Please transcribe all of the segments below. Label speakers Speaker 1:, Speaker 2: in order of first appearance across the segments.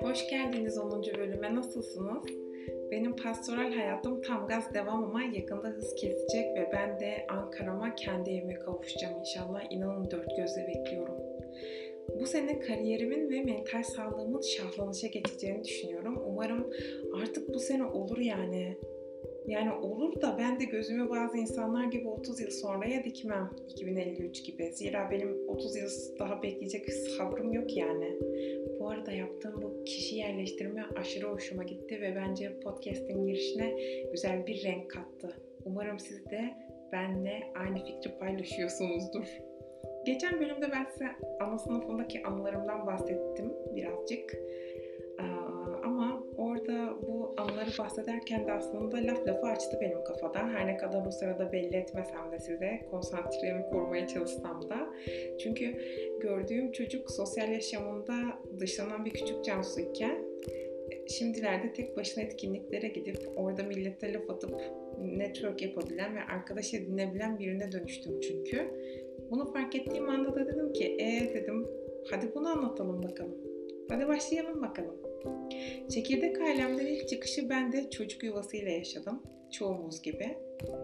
Speaker 1: Hoş geldiniz 10. bölüme. Nasılsınız? Benim pastoral hayatım tam gaz devam ama yakında hız kesecek ve ben de Ankara'ma kendi evime kavuşacağım inşallah. İnanın dört gözle bekliyorum. Bu sene kariyerimin ve mental sağlığımın şahlanışa geçeceğini düşünüyorum. Umarım artık bu sene olur yani. Yani olur da ben de gözümü bazı insanlar gibi 30 yıl sonraya dikmem 2053 gibi. Zira benim 30 yıl daha bekleyecek sabrım yok yani. Bu arada yaptığım bu kişi yerleştirme aşırı hoşuma gitti ve bence podcast'in girişine güzel bir renk kattı. Umarım siz de benle aynı fikri paylaşıyorsunuzdur. Geçen bölümde ben size ana sınıfındaki anılarımdan bahsettim birazcık. Bahsederken de aslında laf lafı açtı benim kafada. Her ne kadar o sırada belli etmesem de size, konsantremi korumaya çalışsam da. Çünkü gördüğüm çocuk sosyal yaşamında dışlanan bir küçük Cansu iken şimdilerde tek başına etkinliklere gidip orada millete laf atıp network yapabilen ve arkadaş edinebilen birine dönüştüm çünkü. Bunu fark ettiğim anda da dedim ki e dedim hadi bunu anlatalım bakalım. Hadi başlayalım bakalım. Çekirdek ailemden ilk çıkışı ben de çocuk yuvasıyla yaşadım. Çoğumuz gibi.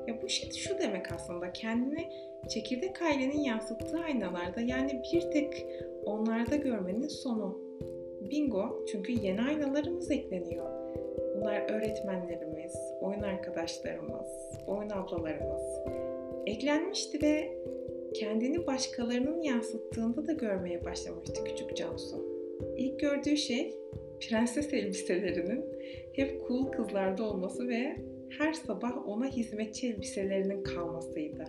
Speaker 1: Ya bu şey şu demek aslında kendini çekirdek ailenin yansıttığı aynalarda yani bir tek onlarda görmenin sonu. Bingo çünkü yeni aynalarımız ekleniyor. Bunlar öğretmenlerimiz, oyun arkadaşlarımız, oyun ablalarımız. Eklenmişti ve kendini başkalarının yansıttığında da görmeye başlamıştı küçük Cansu. İlk gördüğü şey prenses elbiselerinin hep cool kızlarda olması ve her sabah ona hizmetçi elbiselerinin kalmasıydı.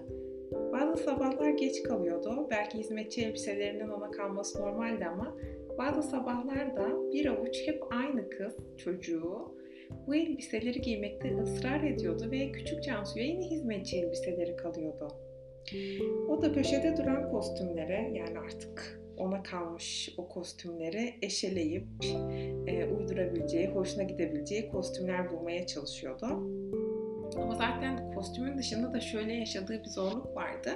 Speaker 1: Bazı sabahlar geç kalıyordu. Belki hizmetçi elbiselerinin ona kalması normaldi ama bazı sabahlar da bir avuç hep aynı kız, çocuğu bu elbiseleri giymekte ısrar ediyordu ve küçük Cansu'ya yine hizmetçi elbiseleri kalıyordu. O da köşede duran kostümlere yani artık ona kalmış o kostümleri eşeleyip e, uydurabileceği, hoşuna gidebileceği kostümler bulmaya çalışıyordu. Ama zaten kostümün dışında da şöyle yaşadığı bir zorluk vardı.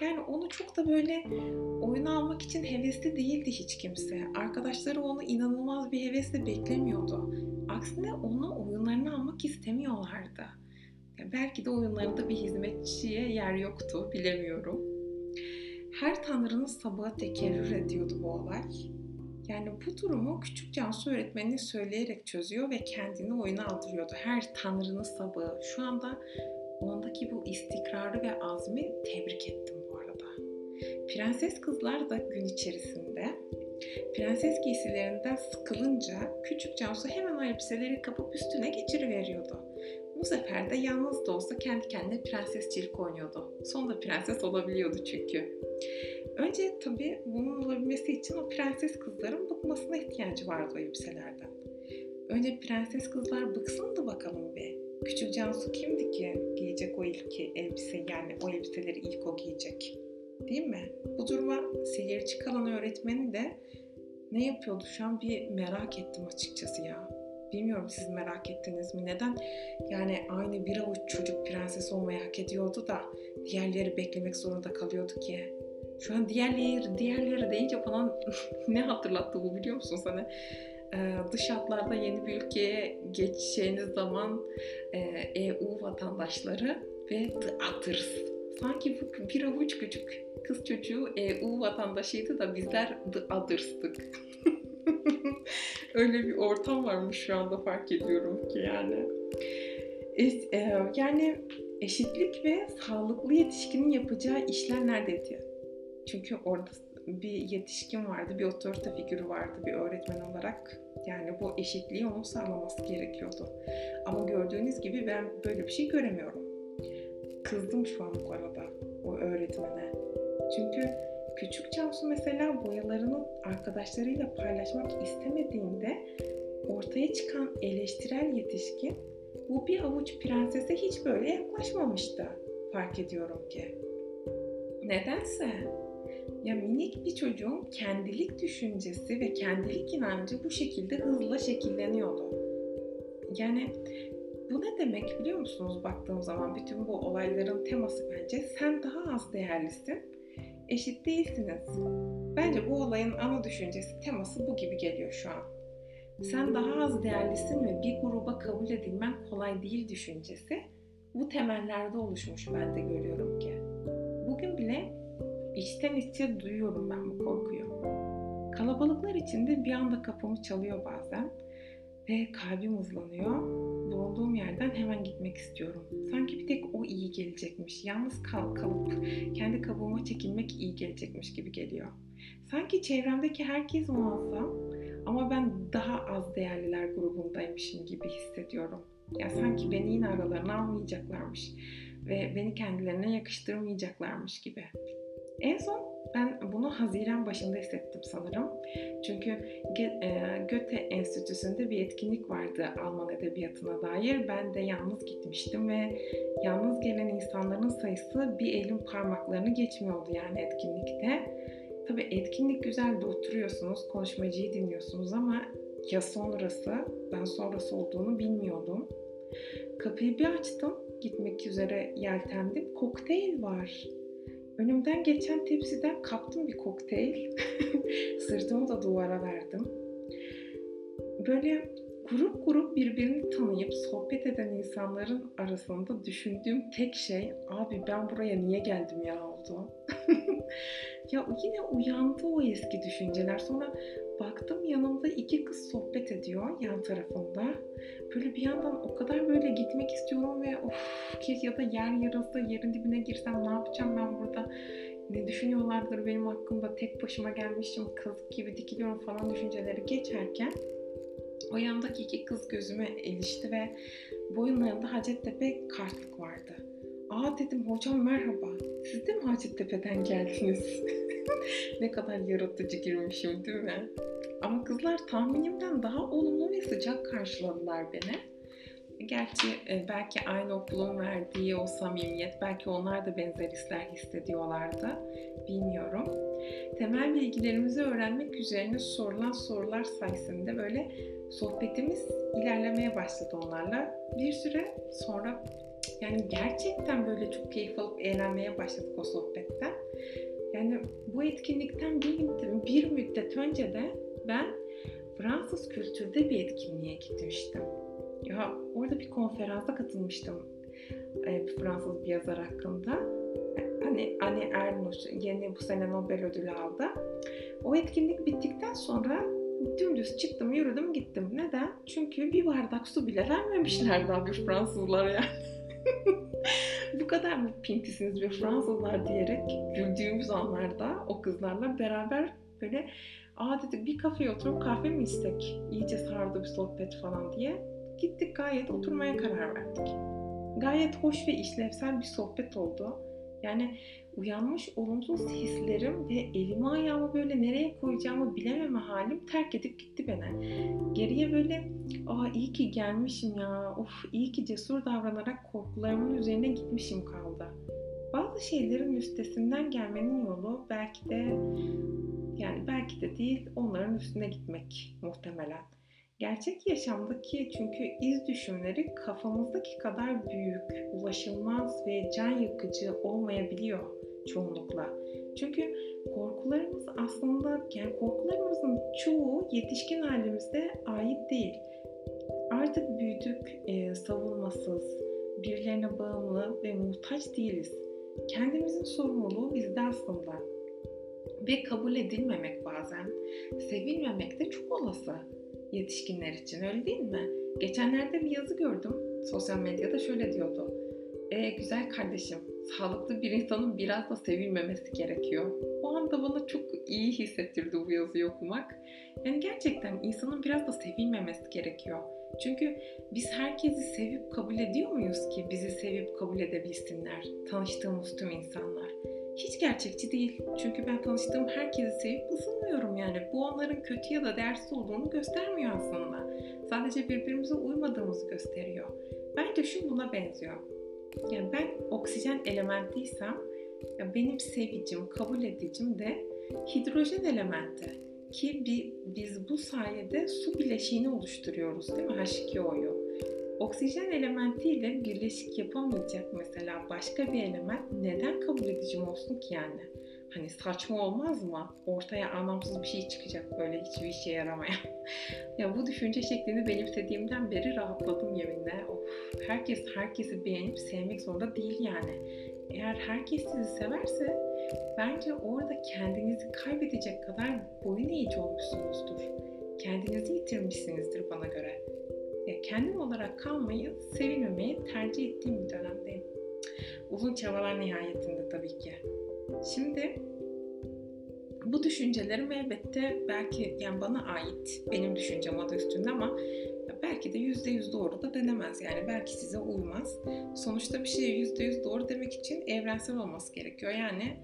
Speaker 1: Yani onu çok da böyle oyuna almak için hevesli değildi hiç kimse. Arkadaşları onu inanılmaz bir hevesle beklemiyordu. Aksine onu oyunlarına almak istemiyorlardı. belki de oyunlarında bir hizmetçiye yer yoktu, bilemiyorum. Her tanrının sabahı tekerrür ediyordu bu olay. Yani bu durumu küçük Cansu öğretmenini söyleyerek çözüyor ve kendini oyuna aldırıyordu. Her tanrının sabahı. Şu anda ondaki bu istikrarı ve azmi tebrik ettim bu arada. Prenses kızlar da gün içerisinde prenses giysilerinden sıkılınca küçük Cansu hemen o elbiseleri kapıp üstüne geçiriveriyordu. Bu sefer de yalnız da olsa kendi kendine prensesçilik oynuyordu. Sonunda prenses olabiliyordu çünkü. Önce tabii bunun olabilmesi için o prenses kızların bıkmasına ihtiyacı vardı o elbiselerden. Önce prenses kızlar bıksın da bakalım be. Küçük Cansu kimdi ki giyecek o ilk elbise yani o elbiseleri ilk o giyecek. Değil mi? Bu duruma seyirci kalan öğretmeni de ne yapıyordu şu an bir merak ettim açıkçası ya. Bilmiyorum siz merak ettiniz mi? Neden yani aynı bir avuç çocuk prenses olmayı hak ediyordu da diğerleri beklemek zorunda kalıyordu ki? Şu an diğerleri, diğerleri deyince bana ne hatırlattı bu biliyor musun sana? Ee, dış hatlarda yeni bir ülkeye geçeceğiniz zaman e, EU vatandaşları ve the others. Sanki bu bir avuç küçük kız çocuğu EU vatandaşıydı da bizler the others'tık. Öyle bir ortam varmış şu anda fark ediyorum ki yani. E, yani eşitlik ve sağlıklı yetişkinin yapacağı işler neredeydi? Çünkü orada bir yetişkin vardı, bir otorite figürü vardı bir öğretmen olarak. Yani bu eşitliği onun sağlaması gerekiyordu. Ama gördüğünüz gibi ben böyle bir şey göremiyorum. Kızdım şu an bu arada o öğretmene. Çünkü küçük Cansu mesela boyalarını arkadaşlarıyla paylaşmak istemediğinde ortaya çıkan eleştirel yetişkin bu bir avuç prensese hiç böyle yaklaşmamıştı fark ediyorum ki. Nedense ya minik bir çocuğun kendilik düşüncesi ve kendilik inancı bu şekilde hızla şekilleniyordu. Yani bu ne demek biliyor musunuz baktığım zaman bütün bu olayların teması bence sen daha az değerlisin. Eşit değilsiniz. Bence bu olayın ana düşüncesi, teması bu gibi geliyor şu an. Sen daha az değerlisin ve bir gruba kabul edilmen kolay değil düşüncesi bu temellerde oluşmuş ben de görüyorum ki. Bugün bile içten içe duyuyorum ben bu korkuyu. Kalabalıklar içinde bir anda kapımı çalıyor bazen ve kalbim hızlanıyor. Bulunduğum yerden hemen gitmek istiyorum. Sanki bir tek o iyi gelecekmiş. Yalnız kal kalıp kendi kabuğuma çekilmek iyi gelecekmiş gibi geliyor. Sanki çevremdeki herkes muazzam ama ben daha az değerliler grubundaymışım gibi hissediyorum. Ya sanki beni yine aralarına almayacaklarmış ve beni kendilerine yakıştırmayacaklarmış gibi. En son ben bunu Haziran başında hissettim sanırım. Çünkü Goethe Enstitüsü'nde bir etkinlik vardı Alman edebiyatına dair. Ben de yalnız gitmiştim ve yalnız gelen insanların sayısı bir elin parmaklarını geçmiyordu yani etkinlikte. Tabii etkinlik güzeldi, oturuyorsunuz, konuşmacıyı dinliyorsunuz ama ya sonrası, ben sonrası olduğunu bilmiyordum. Kapıyı bir açtım, gitmek üzere yeltendim. Kokteyl var. Önümden geçen tepsiden kaptım bir kokteyl. Sırtımı da duvara verdim. Böyle grup grup birbirini tanıyıp sohbet eden insanların arasında düşündüğüm tek şey abi ben buraya niye geldim ya oldu. ya yine uyandı o eski düşünceler. Sonra baktım yanımda iki kız sohbet ediyor yan tarafımda. Böyle bir yandan o kadar böyle gitmek istiyorum ve of ya da yer yarılsa yerin dibine girsem ne yapacağım ben burada ne düşünüyorlardır benim hakkımda tek başıma gelmişim kazık gibi dikiliyorum falan düşünceleri geçerken o yandaki iki kız gözüme ilişti ve boyunlarında Hacettepe kartlık vardı. Aa dedim hocam merhaba. Siz de mi Hacettepe'den geldiniz? ne kadar yaratıcı girmişim değil mi? Ama kızlar tahminimden daha olumlu ve sıcak karşıladılar beni. Gerçi e, belki aynı okulun verdiği o samimiyet, belki onlar da benzer hisler hissediyorlardı. Bilmiyorum. Temel bilgilerimizi öğrenmek üzerine sorulan sorular sayesinde böyle sohbetimiz ilerlemeye başladı onlarla. Bir süre sonra yani gerçekten böyle çok keyif alıp eğlenmeye başladık o sohbetten. Yani bu etkinlikten bir, bir müddet önce de ben Fransız kültürde bir etkinliğe gitmiştim. Ya orada bir konferansa katılmıştım e, Fransız bir yazar hakkında. Hani Anne Ernaux yeni bu sene Nobel ödülü aldı. O etkinlik bittikten sonra dümdüz çıktım, yürüdüm, gittim. Neden? Çünkü bir bardak su bile vermemişler daha bir Fransızlara yani. Bu kadar mı pintisiniz bir Fransızlar diyerek güldüğümüz anlarda o kızlarla beraber böyle aa dedik bir kafeye oturup kahve mi istek? İyice sardı bir sohbet falan diye. Gittik gayet oturmaya karar verdik. Gayet hoş ve işlevsel bir sohbet oldu. Yani uyanmış olumsuz hislerim ve elimi ayağımı böyle nereye koyacağımı bilememe halim terk edip gitti beni. Geriye böyle aa iyi ki gelmişim ya, of iyi ki cesur davranarak korkularımın üzerine gitmişim kaldı. Bazı şeylerin üstesinden gelmenin yolu belki de yani belki de değil onların üstüne gitmek muhtemelen. Gerçek yaşamdaki çünkü iz düşümleri kafamızdaki kadar büyük, ulaşılmaz ve can yakıcı olmayabiliyor çoğunlukla. Çünkü korkularımız aslında yani korkularımızın çoğu yetişkin halimizde ait değil. Artık büyüdük, e, savunmasız, birilerine bağımlı ve muhtaç değiliz. Kendimizin sorumluluğu bizde aslında. Ve kabul edilmemek bazen, sevilmemek de çok olası yetişkinler için öyle değil mi? Geçenlerde bir yazı gördüm sosyal medyada şöyle diyordu. E, güzel kardeşim, sağlıklı bir insanın biraz da sevilmemesi gerekiyor. O anda bana çok iyi hissettirdi bu yazıyı okumak. Yani gerçekten insanın biraz da sevilmemesi gerekiyor. Çünkü biz herkesi sevip kabul ediyor muyuz ki bizi sevip kabul edebilsinler tanıştığımız tüm insanlar? hiç gerçekçi değil. Çünkü ben tanıştığım herkesi sevip ısınmıyorum yani. Bu onların kötü ya da değersiz olduğunu göstermiyor aslında. Sadece birbirimize uymadığımızı gösteriyor. Bence şu buna benziyor. Yani ben oksijen elementiysem benim sevicim, kabul edicim de hidrojen elementi. Ki biz bu sayede su bileşiğini oluşturuyoruz değil mi H2O'yu? Oksijen elementiyle birleşik yapamayacak mesela başka bir element neden kabul edicim olsun ki yani? Hani saçma olmaz mı? Ortaya anlamsız bir şey çıkacak böyle hiçbir işe yaramayan. ya bu düşünce şeklini benimsediğimden beri rahatladım yeminle. Of, herkes herkesi beğenip sevmek zorunda değil yani. Eğer herkes sizi severse bence orada kendinizi kaybedecek kadar boyun eğici olmuşsunuzdur. Kendinizi yitirmişsinizdir bana göre. Ya kendim olarak kalmayı, sevilmemeyi tercih ettiğim bir dönemdeyim. Uzun çabalar nihayetinde tabii ki. Şimdi bu düşüncelerim elbette belki yani bana ait benim düşüncem adı üstünde ama belki de yüzde yüz doğru da denemez yani belki size uymaz. Sonuçta bir şeye yüzde yüz doğru demek için evrensel olması gerekiyor yani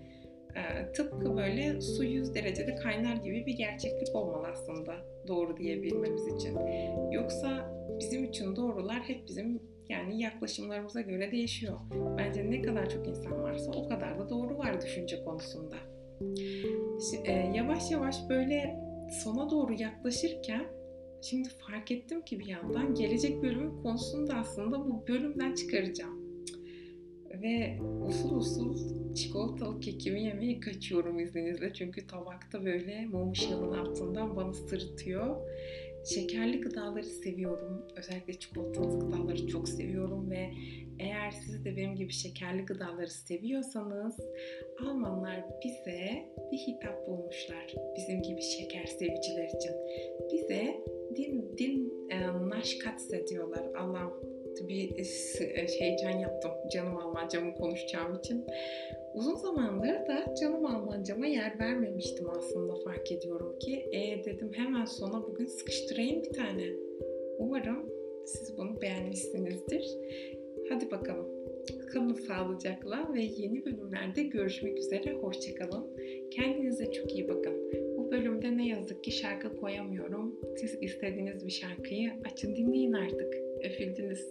Speaker 1: e, tıpkı böyle su 100 derecede kaynar gibi bir gerçeklik olmalı aslında doğru diyebilmemiz için. Yoksa bizim için doğrular hep bizim yani yaklaşımlarımıza göre değişiyor. Bence ne kadar çok insan varsa o kadar da doğru var düşünce konusunda. Şimdi, e, yavaş yavaş böyle sona doğru yaklaşırken şimdi fark ettim ki bir yandan gelecek bölümün konusunu da aslında bu bölümden çıkaracağım. Ve usul usul çikolatalı kekimi yemeye kaçıyorum izninizle. Çünkü tabakta böyle mum ışığının altından bana sırıtıyor. Şekerli gıdaları seviyorum. Özellikle çikolatalı gıdaları çok seviyorum ve eğer siz de benim gibi şekerli gıdaları seviyorsanız Almanlar bize bir hitap bulmuşlar. Bizim gibi şeker seviciler için. Bize din, din e, naşkatse diyorlar. Allah'ım bir e, heyecan yaptım canım Almancamı konuşacağım için. Uzun zamandır da canım Almancama yer vermemiştim aslında fark ediyorum ki. E dedim hemen sona bugün sıkıştırayım bir tane. Umarım siz bunu beğenmişsinizdir. Hadi bakalım. Kalın sağlıcakla ve yeni bölümlerde görüşmek üzere. Hoşçakalın. Kendinize çok iyi bakın. Bu bölümde ne yazık ki şarkı koyamıyorum. Siz istediğiniz bir şarkıyı açın dinleyin artık. Efildiniz.